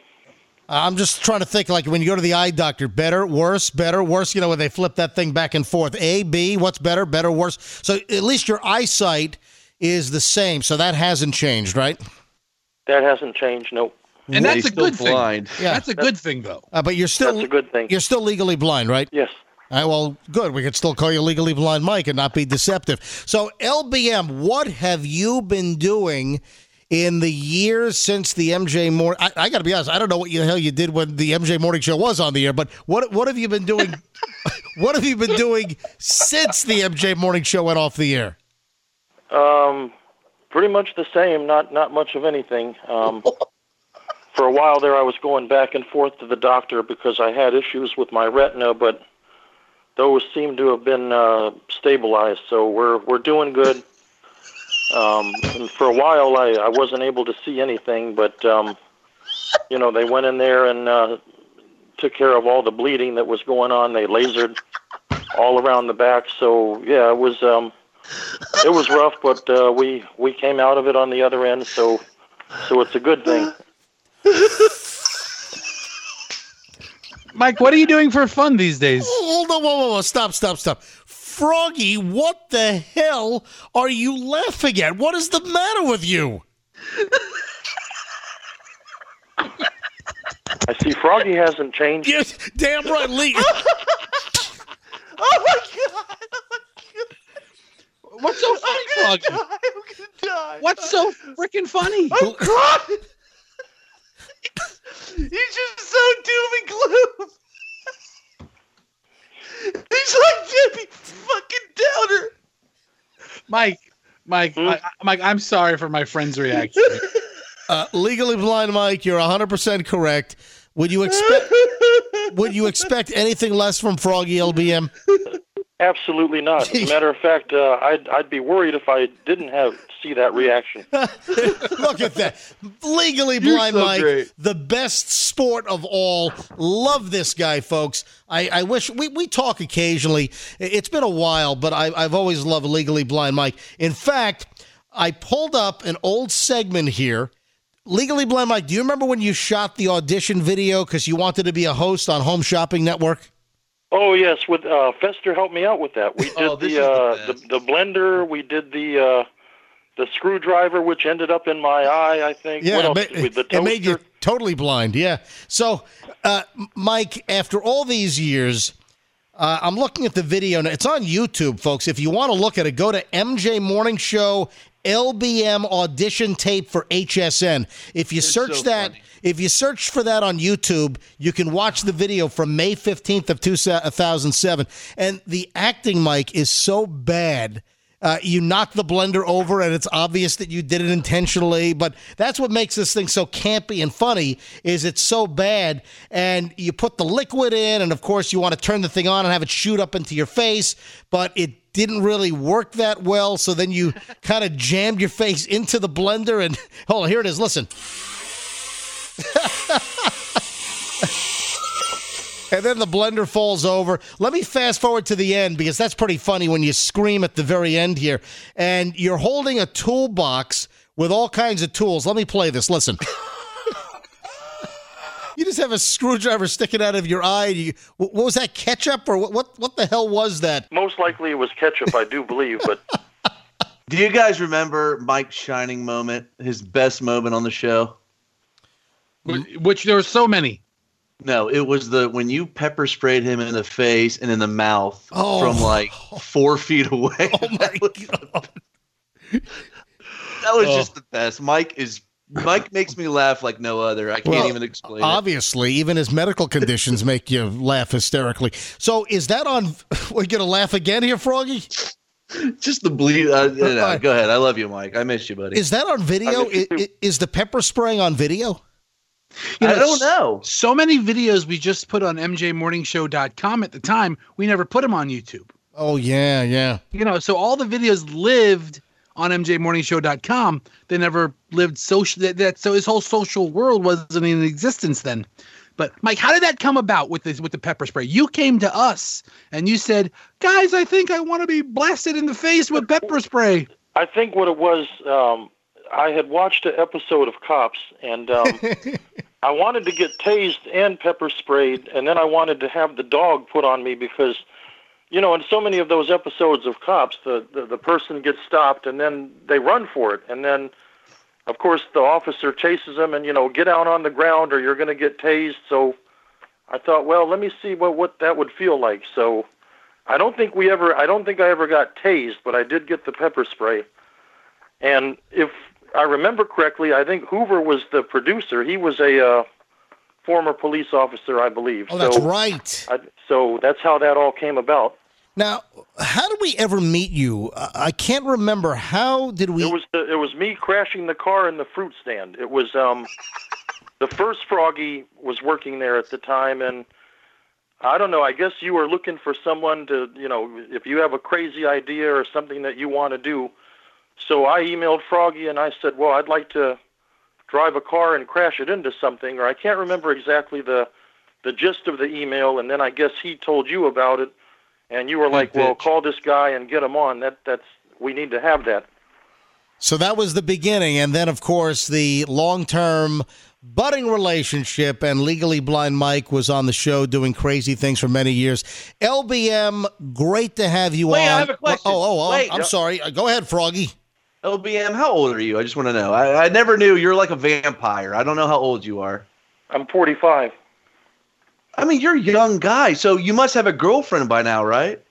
I'm just trying to think like when you go to the eye doctor, better, worse, better, worse, you know, when they flip that thing back and forth. A, B, what's better, better, worse. So at least your eyesight is the same. So that hasn't changed, right? That hasn't changed. Nope. And that's a good blind. thing. Yeah. That's a good thing, though. Uh, but you're still That's a good thing. you're still legally blind, right? Yes. All right, well, good. We could still call you legally blind Mike and not be deceptive. So, LBM, what have you been doing in the years since the MJ morning? I, I got to be honest. I don't know what the hell you did when the MJ Morning Show was on the air, but what what have you been doing? what have you been doing since the MJ Morning Show went off the air? Um, pretty much the same. Not not much of anything. Um, for a while there, I was going back and forth to the doctor because I had issues with my retina, but those seem to have been uh, stabilized. So we're we're doing good. Um, and for a while, I, I wasn't able to see anything, but um, you know they went in there and uh, took care of all the bleeding that was going on. They lasered all around the back. So yeah, it was. Um, it was rough, but uh, we we came out of it on the other end, so so it's a good thing. Mike, what are you doing for fun these days? Hold on, whoa, whoa, whoa! Stop, stop, stop! Froggy, what the hell are you laughing at? What is the matter with you? I see Froggy hasn't changed. Yes, damn right, Lee. Oh, oh my god! What's so funny, Froggy? I'm gonna die. What's so freaking funny? I'm crying. He's just so doom and gloom. He's like Jimmy fucking Downer. Mike, Mike, I, I- Mike, I'm sorry for my friend's reaction. Uh, legally blind, Mike. You're 100 percent correct. Would you expect? would you expect anything less from Froggy LBM? Absolutely not. As a matter of fact, uh, I'd I'd be worried if I didn't have see that reaction. Look at that. Legally blind, so Mike. great. The best sport of all. Love this guy, folks. I, I wish we, we talk occasionally. It's been a while, but I, I've always loved Legally Blind Mike. In fact, I pulled up an old segment here. Legally Blind Mike, do you remember when you shot the audition video because you wanted to be a host on Home Shopping Network? Oh yes, with uh, Fester helped me out with that. We did Oh, the, the uh, the best. the blender. We did the uh, the screwdriver, which ended up in my eye. I think. Yeah, what it, else? ma- With the it made you totally blind. Yeah. So, uh, Mike, after all these years, uh, I'm looking at the video. and It's on YouTube, folks. If you want to look at it, go to MJ Morning Show LBM audition tape for HSN. If you search so that, funny. if you search for that on YouTube, you can watch the video from May 15th of 2007. And the acting, Mike, is so bad. Uh, you knock the blender over, and it's obvious that you did it intentionally. But that's what makes this thing so campy and funny. Is it's so bad, and you put the liquid in, and of course you want to turn the thing on and have it shoot up into your face, but it didn't really work that well. So then you kind of jammed your face into the blender, and hold on, here it is. Listen. and then the blender falls over. Let me fast forward to the end because that's pretty funny when you scream at the very end here. And you're holding a toolbox with all kinds of tools. Let me play this. Listen. you just have a screwdriver sticking out of your eye. You, what was that? Ketchup or what? What, what the hell was that? Most likely it was ketchup, I do believe, but Do you guys remember Mike's shining moment, his best moment on the show? Wh- Which there were so many. No, it was the when you pepper sprayed him in the face and in the mouth Oh. from like four feet away. Oh my that was, god! that was Oh. just the best. Mike is Mike makes me laugh like no other. I can't Well, even explain it. Obviously, even his medical conditions make you laugh hysterically. So, is that on? We're gonna laugh again here, Froggy. Just the bleed. Uh, no, no, Right. go ahead. I love you, Mike. I miss you, buddy. Is that on video? I miss you I- too. i- Is the pepper spraying on video? You I don't know. So many videos we just put on mjmorningshow.com at the time, we never put them on YouTube. Oh yeah, yeah. You know, so all the videos lived on mjmorningshow.com. They never lived social. That, that so his whole social world wasn't in existence then. But Mike, how did that come about with this with the pepper spray? You came to us and you said, "Guys, I think I want to be blasted in the face with pepper spray." I think what it was, um, I had watched an episode of Cops, and um, I wanted to get tased and pepper sprayed, and then I wanted to have the dog put on me because, you know, in so many of those episodes of Cops, the, the, the person gets stopped and then they run for it. And then, of course, the officer chases them and, you know, get out on the ground or you're going to get tased. So I thought, well, let me see what, what that would feel like. So I don't think we ever, I don't think I ever got tased, but I did get the pepper spray. And if I remember correctly, I think Hoover was the producer. He was a uh, former police officer, I believe. Oh, that's right. I, so that's how that all came about. Now, how did we ever meet you? I I can't remember. How did we? It was the, it was me crashing the car in the fruit stand. It was um, the first Froggy was working there at the time, and I don't know. I guess you were looking for someone to, you know, if you have a crazy idea or something that you want to do. So I emailed Froggy and I said, well, I'd like to drive a car and crash it into something, or I can't remember exactly the the gist of the email. And then I guess he told you about it, and you were like, well, call this guy and get him on. That that's we need to have that. So that was the beginning, and then of course the long-term budding relationship. And legally blind Mike was on the show doing crazy things for many years. LBM, great to have you Wait, on. I have a question. Oh, oh, oh Wait, I'm no- sorry. Uh, Go ahead, Froggy. LBM, how old are you? I just want to know. I, I never knew you're like a vampire. I don't know how old you are. I'm 45. I mean, you're a young guy, so you must have a girlfriend by now, right?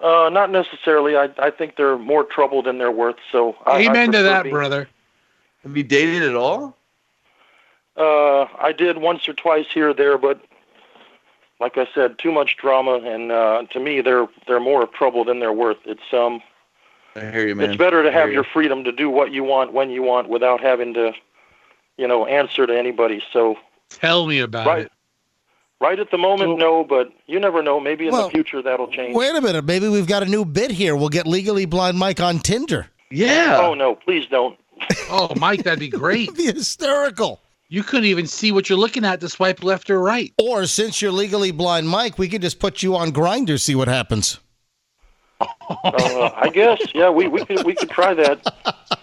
Uh, not necessarily. I I think they're more trouble than they're worth. So I, I Amen to that, being- brother. Have you dated at all? Uh, I did once or twice here or there, but like I said, too much drama, and uh, to me, they're they're more trouble than they're worth. It's um, I hear you, man. it's better to have you. your freedom to do what you want when you want without having to, you know, answer to anybody. So Tell me about right, it. right at the moment, no, but you never know. Maybe in Well, the future that'll change. Wait a minute. Maybe we've got a new bit here. We'll get legally blind Mike on Tinder. Yeah. Oh no, please don't. Oh, Mike, that'd be great. Be hysterical. You couldn't even see what you're looking at to swipe left or right. Or since you're legally blind, Mike, we could just put you on Grindr, see what happens. Uh, I guess, yeah, we we could we could try that.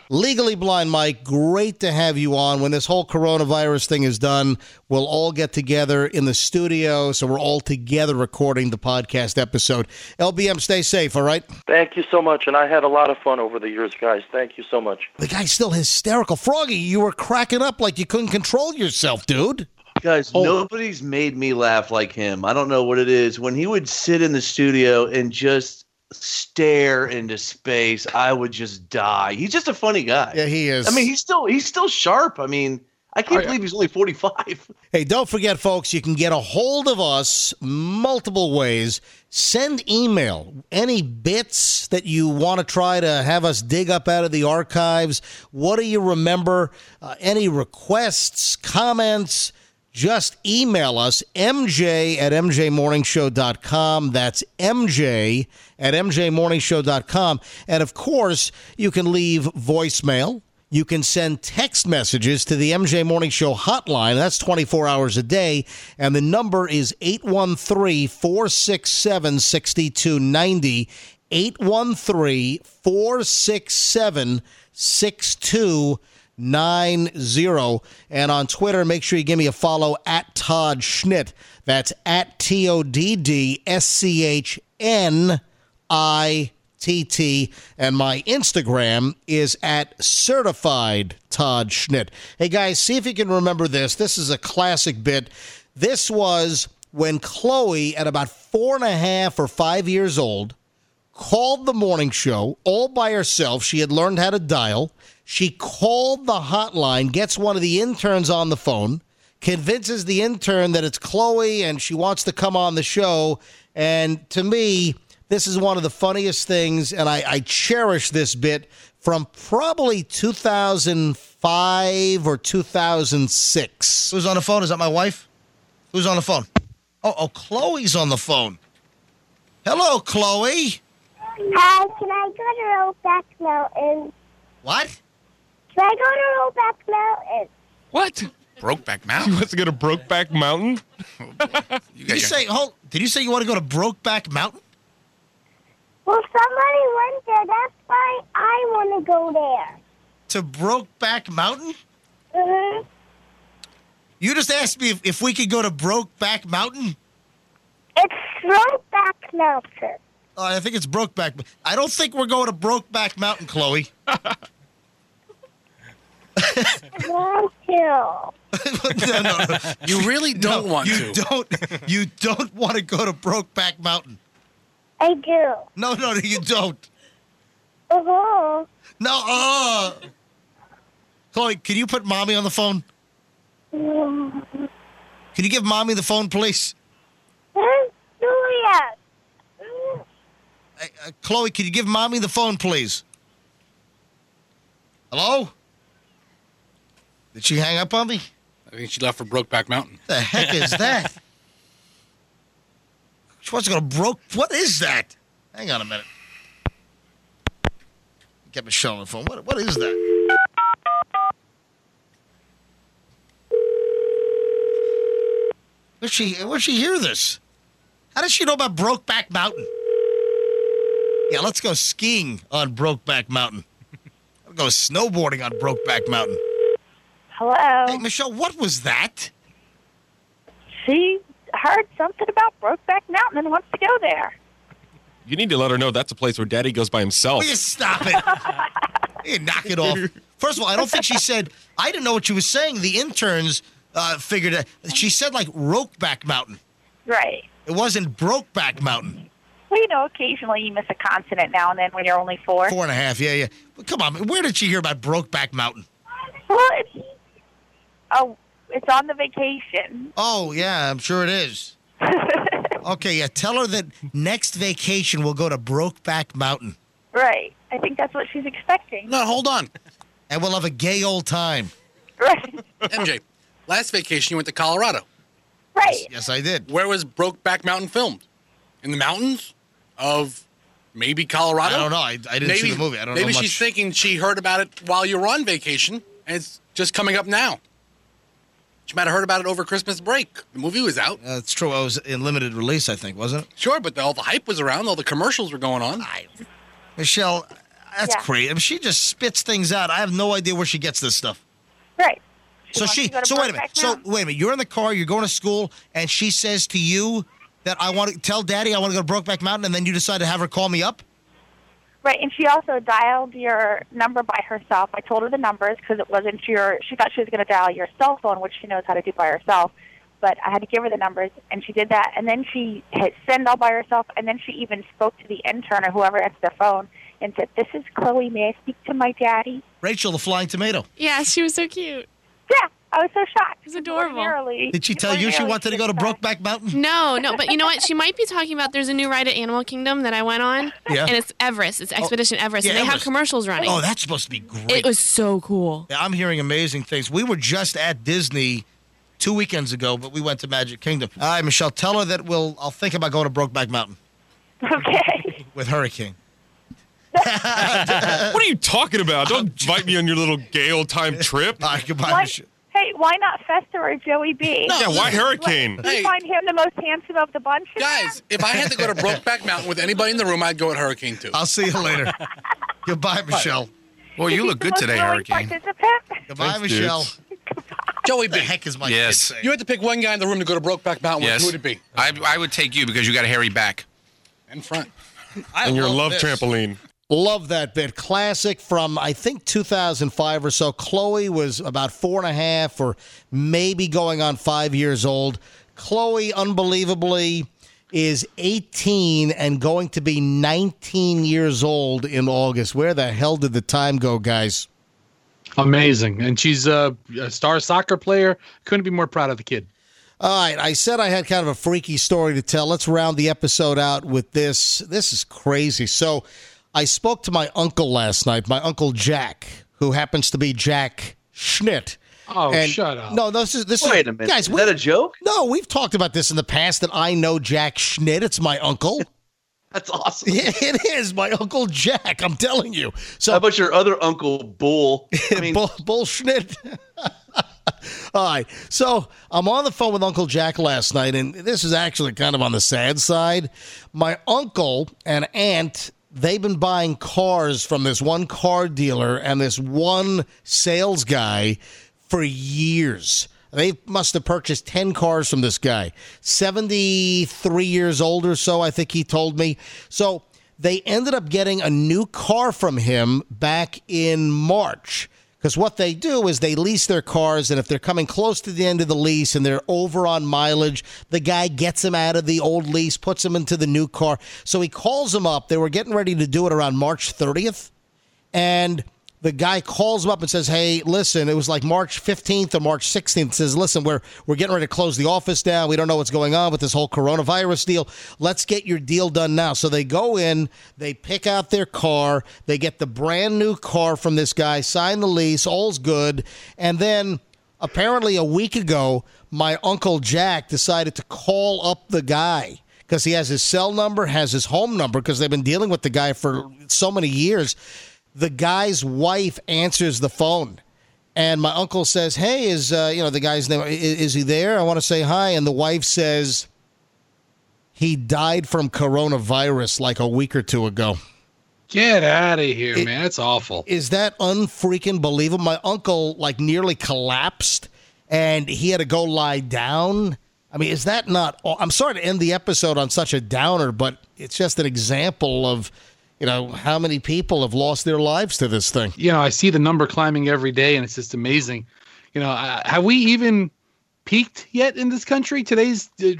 Legally Blind Mike, great to have you on. When this whole coronavirus thing is done, we'll all get together in the studio. So we're all together recording the podcast episode. LBM, stay safe, all right? Thank you so much, and I had a lot of fun over the years, guys. Thank you so much. The guy's still hysterical. Froggy, you were cracking up like you couldn't control yourself, dude. Guys, Oh. nobody's made me laugh like him. I don't know what it is. When he would sit in the studio and just stare into space, I would just die. He's just a funny guy. Yeah, he is. I mean, he's still he's still sharp. I mean, I can't believe he's only 45. Hey, don't forget, folks, you can get a hold of us multiple ways. Send email any bits that you want to try to have us dig up out of the archives. What do you remember? Uh, any requests, comments? Just email us, mj at mjmorningshow.com. That's mj at mjmorningshow.com. And of course, you can leave voicemail. You can send text messages to the MJ Morning Show hotline. That's 24 hours a day. And the number is 813 467 6290. 813 467 6290. And on Twitter, make sure you give me a follow at Todd Schnitt. That's at T O D D S C H N I T T. And my Instagram is at certified Todd Schnitt. Hey guys, see if you can remember this. This is a classic bit. This was when Chloe, at about four and a half or five years old, called the morning show all by herself. She had learned how to dial. She called the hotline, gets one of the interns on the phone, convinces the intern that it's Chloe and she wants to come on the show. And to me, this is one of the funniest things, and I, I cherish this bit from probably 2005 or 2006. Who's on the phone? Is that my wife? Who's on the phone? Oh, oh, Chloe's on the phone. Hello, Chloe. Hi, can I go to Rollback Mountain? What? Can I go to Rollback Mountain? What? Brokeback Mountain. Mountain. wants to go to Brokeback Mountain? You Did you say? Hold. Did you say you want to go to Brokeback Mountain? Well, somebody went there. That's why I want to go there. To Brokeback Mountain? Mm-hmm. You just asked me if, if we could go to Brokeback Mountain. It's Brokeback Mountain. Oh, I think it's Brokeback. I don't think we're going to Brokeback Mountain, Chloe. I want to. no, no, no. You really don't No, want you to. Don't, you don't want to go to Brokeback Mountain. I do. No, no, you don't. Uh-huh. No, uh. Chloe, can you put mommy on the phone? Mm. Can you give mommy the phone, please? Huh? Juliet. Uh, uh, Chloe, can you give mommy the phone, please? Hello? Did she hang up on me? I think she left for Brokeback Mountain. The heck is that? she wants to go to broke. What is that? Hang on a minute. Get Michelle on the phone. What, what is that? Where'd she, where'd she hear this? How does she know about Brokeback Mountain? Yeah, let's go skiing on Brokeback Mountain. I'll go snowboarding on Brokeback Mountain. Hello. Hey, Michelle, what was that? She heard something about Brokeback Mountain and wants to go there. You need to let her know that's a place where Daddy goes by himself. Will you stop it? you knock it off. First of all, I don't think she said. I didn't know what she was saying. The interns uh, figured it. She said like Rokeback Mountain. Right. It wasn't Brokeback Mountain. Well, you know, occasionally you miss a consonant now and then when you're only four. Four and a half. Yeah, yeah. But come on, where did she hear about Brokeback Mountain? Well, it's, oh, it's on the vacation. Oh yeah, I'm sure it is. Okay, yeah. Tell her that next vacation we'll go to Brokeback Mountain right. I think that's what she's expecting. No, hold on. and we'll have a gay old time. Right. MJ, last vacation you went to Colorado. Right. Yes, I did. Where was Brokeback Mountain filmed? In the mountains of maybe Colorado? I don't know. I, I didn't see the movie. I don't maybe know much. she's thinking she heard about it while you were on vacation, and it's just coming up now. She might have heard about it over Christmas break. The movie was out. That's true. I was in limited release, I think, wasn't it? Sure, but all the hype was around. All the commercials were going on. I, Michelle, that's Yeah. crazy. I mean, she just spits things out. I have no idea where she gets this stuff. Right. so she. to go to So wait a minute. So Mountain. wait a minute. You're in the car. You're going to school, and she says to you that I want to tell Daddy I want to go to Brokeback Mountain, and then you decide to have her call me up. Right, and she also dialed your number by herself. I told her the numbers because it wasn't your. She thought she was going to dial your cell phone, which she knows how to do by herself. But I had to give her the numbers, and she did that. And then she hit send all by herself, and then she even spoke to the intern or whoever answered the phone and said, "This is Chloe. May I speak to my daddy?" Rachel, the flying tomato. Yeah, she was so cute. Yeah, I was so shocked. It was adorable. Did she tell you she wanted to go to would Brokeback Mountain? No, no, but you know what? She might be talking about there's a new ride at Animal Kingdom that I went on. Yeah. And it's Everest. It's oh. Expedition Everest. yeah, and they Everest. have commercials running. Oh, that's supposed to be great. it was so cool. Yeah, I'm hearing amazing things. We were just at Disney two weekends ago, but we went to Magic Kingdom. All right, Michelle, tell her that we'll. I'll think about going to Brokeback Mountain Okay. with Hurricane. What are you talking about? Don't invite me on your little gay old time trip. All right, goodbye, Why, Michelle. Hey, why not Fester or Joey B? No. Yeah, why Hurricane? Do you Hey. find him the most handsome of the bunch? in Guys, if I had to go to Brokeback Mountain with anybody in the room, I'd go at Hurricane too. I'll see you later. goodbye, Michelle. Well, you Is look he good the today, willing Hurricane. Participant? Goodbye, Thanks, Michelle. Joey What the B. heck is my Yes. kid saying? You had to pick one guy in the room to go to Brokeback Mountain with. Yes. Who would it be? I, I would take you because you got a hairy back. In front. and your love trampoline. Love that bit. Classic from, I think, 2005 or so. Chloe was about four and a half or maybe going on five years old. Chloe, unbelievably, is 18 and going to be 19 years old in August. Where the hell did the time go, guys? Amazing. And she's a, a star soccer player. Couldn't be more proud of the kid. All right, I said I had kind of a freaky story to tell. Let's round the episode out with this. This is crazy. So, I spoke to my uncle last night, my uncle Jack, who happens to be Jack Schnitt. Oh, and shut up. No, this is this Wait is a minute. guys. Is that a joke? No, we've talked about this in the past. That I know Jack Schnitt. It's my uncle. That's awesome. Yeah, it is my uncle Jack. I'm telling you. So How about your other uncle, Bull? I mean, Bull, Schnitt. All right. So I'm on the phone with Uncle Jack last night, and this is actually kind of on the sad side. My uncle and aunt, they've been buying cars from this one car dealer and this one sales guy for years. They must have purchased 10 cars from this guy. 73 years old or so, I think he told me. So they ended up getting a new car from him back in March. Because what they do is they lease their cars, and if they're coming close to the end of the lease and they're over on mileage, the guy gets them out of the old lease, puts them into the new car. So he calls them up. They were getting ready to do it around March 30th. And the guy calls him up and says, "Hey, listen, it was like March 15th or March 16th. Says, listen, we're we're getting ready to close the office down. We don't know what's going on with this whole coronavirus deal. Let's get your deal done now." So they go in, they pick out their car, they get the brand new car from this guy, sign the lease, all's good, and then apparently a week ago, my uncle Jack decided to call up the guy because he has his cell number, has his home number because they've been dealing with the guy for so many years. The guy's wife answers the phone. And my uncle says, "Hey, is uh, you know the guy's name? Is, is he there? I want to say hi." And the wife says, "He died from coronavirus like a week or two ago." Get out of here, It- man. That's awful. Is that unfreaking believable? My uncle like nearly collapsed, and he had to go lie down. I mean, is that not? I'm sorry to end the episode on such a downer, but it's just an example of, you know, how many people have lost their lives to this thing. you know, I see the number climbing every day, and it's just amazing. You know, have we even peaked yet in this country? Today's uh,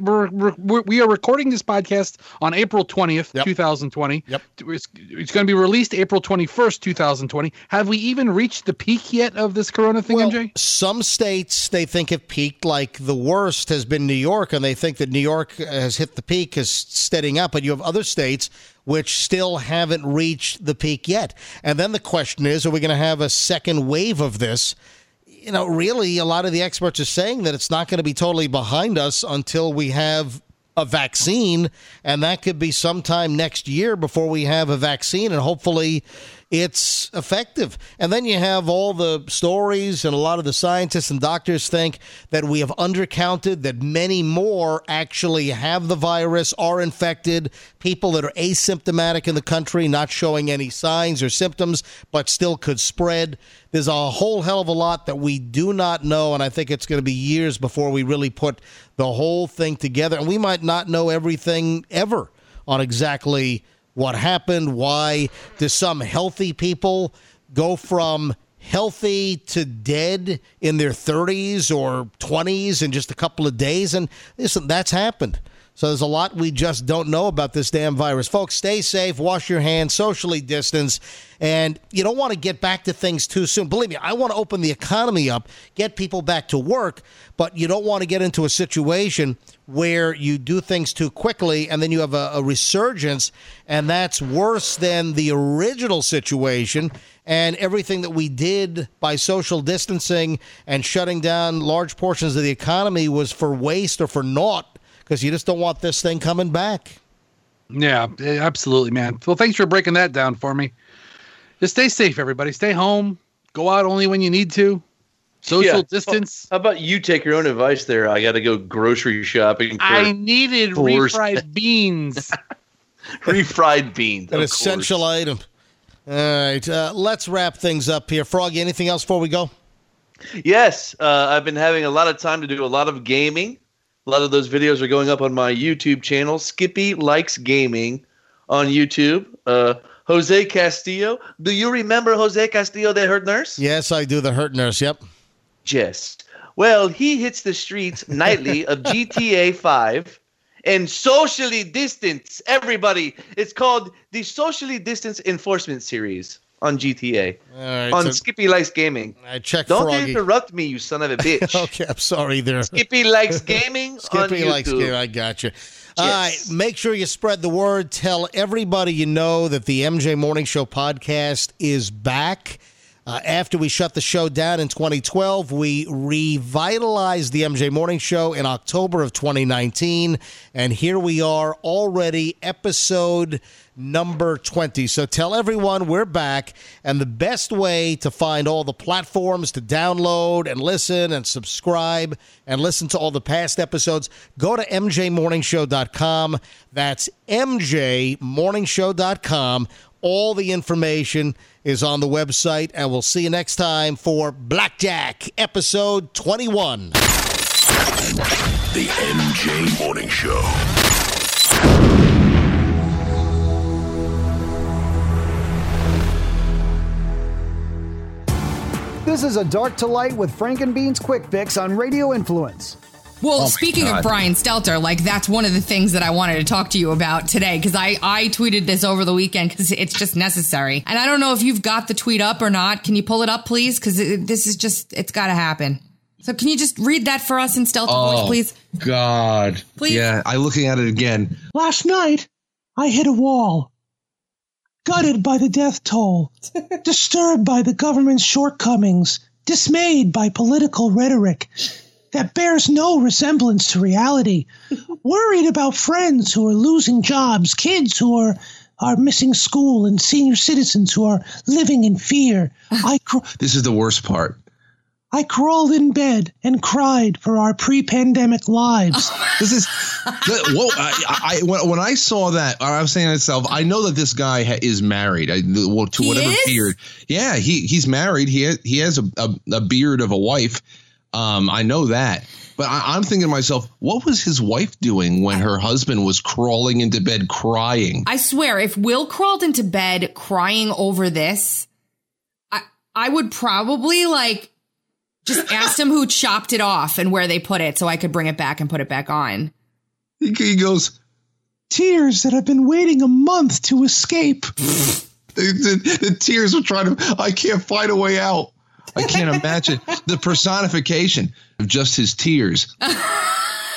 we're, we're, we are recording this podcast on April twentieth, two thousand twenty. Yep. It's, it's going to be released April twenty first, two thousand twenty. Have we even reached the peak yet of this Corona thing, Well, MJ? some states they think have peaked. Like the worst has been New York, and they think that New York has hit the peak, is steadying up. But you have other states which still haven't reached the peak yet. And then the question is, are we going to have a second wave of this? You know, really, a lot of the experts are saying that it's not going to be totally behind us until we have a vaccine, and that could be sometime next year before we have a vaccine, and hopefully it's effective. And then you have all the stories, and a lot of the scientists and doctors think that we have undercounted, that many more actually have the virus, are infected, people that are asymptomatic in the country, not showing any signs or symptoms, but still could spread. There's a whole hell of a lot that we do not know, and I think it's going to be years before we really put the whole thing together. And we might not know everything ever on exactly what happened, why do some healthy people go from healthy to dead in their 30s or 20s in just a couple of days. And listen, that's happened. So there's a lot we just don't know about this damn virus. Folks, stay safe, wash your hands, socially distance, and you don't want to get back to things too soon. Believe me, I want to open the economy up, get people back to work, but you don't want to get into a situation where you do things too quickly and then you have a, a resurgence, and that's worse than the original situation. And everything that we did by social distancing and shutting down large portions of the economy was for waste or for naught because you just don't want this thing coming back. Yeah, eh, absolutely, man. Well, thanks for breaking that down for me. Just stay safe, everybody. Stay home. Go out only when you need to. Social Yeah. distance. How about you take your own advice there? I got to go grocery shopping for I needed Force- refried beans. refried beans. An of essential item. All right, uh, let's wrap things up here. Froggy, anything else before we go? Yes, uh, I've been having a lot of time to do a lot of gaming. A lot of those videos are going up on my YouTube channel, Skippy Likes Gaming, on YouTube. Uh, Jose Castillo. Do you remember Jose Castillo, the hurt nurse? Yes, I do the hurt nurse. Yep. Yes. Well, he hits the streets nightly of GTA 5 and socially distance everybody. It's called the Socially Distance Enforcement Series on GTA. Right, on so- Skippy Likes Gaming. I checked Don't Froggy. interrupt me, you son of a bitch. okay, I'm sorry there. Skippy Likes Gaming on Skippy likes game. I got you. All right, make sure you spread the word. Tell everybody you know that the MJ Morning Show podcast is back. Uh, after we shut the show down in 2012, we revitalized the MJ Morning Show in October of 2019. And here we are already, episode number 20. So tell everyone we're back. And the best way to find all the platforms to download and listen and subscribe and listen to all the past episodes, go to mjmorningshow.com. That's mjmorningshow.com. All the information is on the website, and we'll see you next time for Blackjack, episode 21. The MJ Morning Show. This is a Dark to Light with Frank and Beans Quick Fix on Radio Influence. Well, Oh speaking God. of Brian Stelter, like that's one of the things that I wanted to talk to you about today because I I tweeted this over the weekend because it's just necessary, and I don't know if you've got the tweet up or not. Can you pull it up, please? Because this is just it's got to happen. So can you just read that for us in Stelter voice, Oh, please? God. Please? Yeah, I looking at it again. Last night, I hit a wall. Gutted by the death toll, disturbed by the government's shortcomings, dismayed by political rhetoric that bears no resemblance to reality, worried about friends who are losing jobs, kids who are are missing school, and senior citizens who are living in fear. I cr- This is the worst part. I crawled in bed and cried for our pre-pandemic lives. This is the, whoa, I, I, when, when I saw that, I was saying to myself, I know that this guy ha, is married I, well, to He whatever is? beard. Yeah, he he's married. He has, he has a, a, a beard of a wife. Um, I know that. But I, I'm thinking to myself, what was his wife doing when her husband was crawling into bed crying? I swear, if Will crawled into bed crying over this, I I would probably like just ask him who chopped it off and where they put it so I could bring it back and put it back on. He, he goes, Tears that have been waiting a month to escape. the, the, the tears were trying to, I can't find a way out. I can't imagine the personification of just his tears.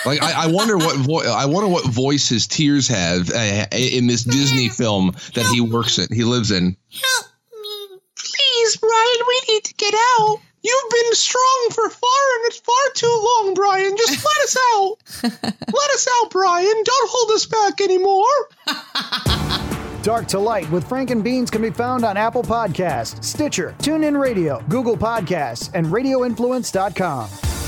Like I, I wonder what vo- I wonder what voice his tears have uh, in this Disney film that he works in. He lives in. Help me, please, Ryan. we need to get out. You've been strong for far and it's far too long, Brian. Just let us out. let us out, Brian. Don't hold us back anymore. Dark to Light with Frank and Beans can be found on Apple Podcasts, Stitcher, TuneIn Radio, Google Podcasts, and RadioInfluence.com.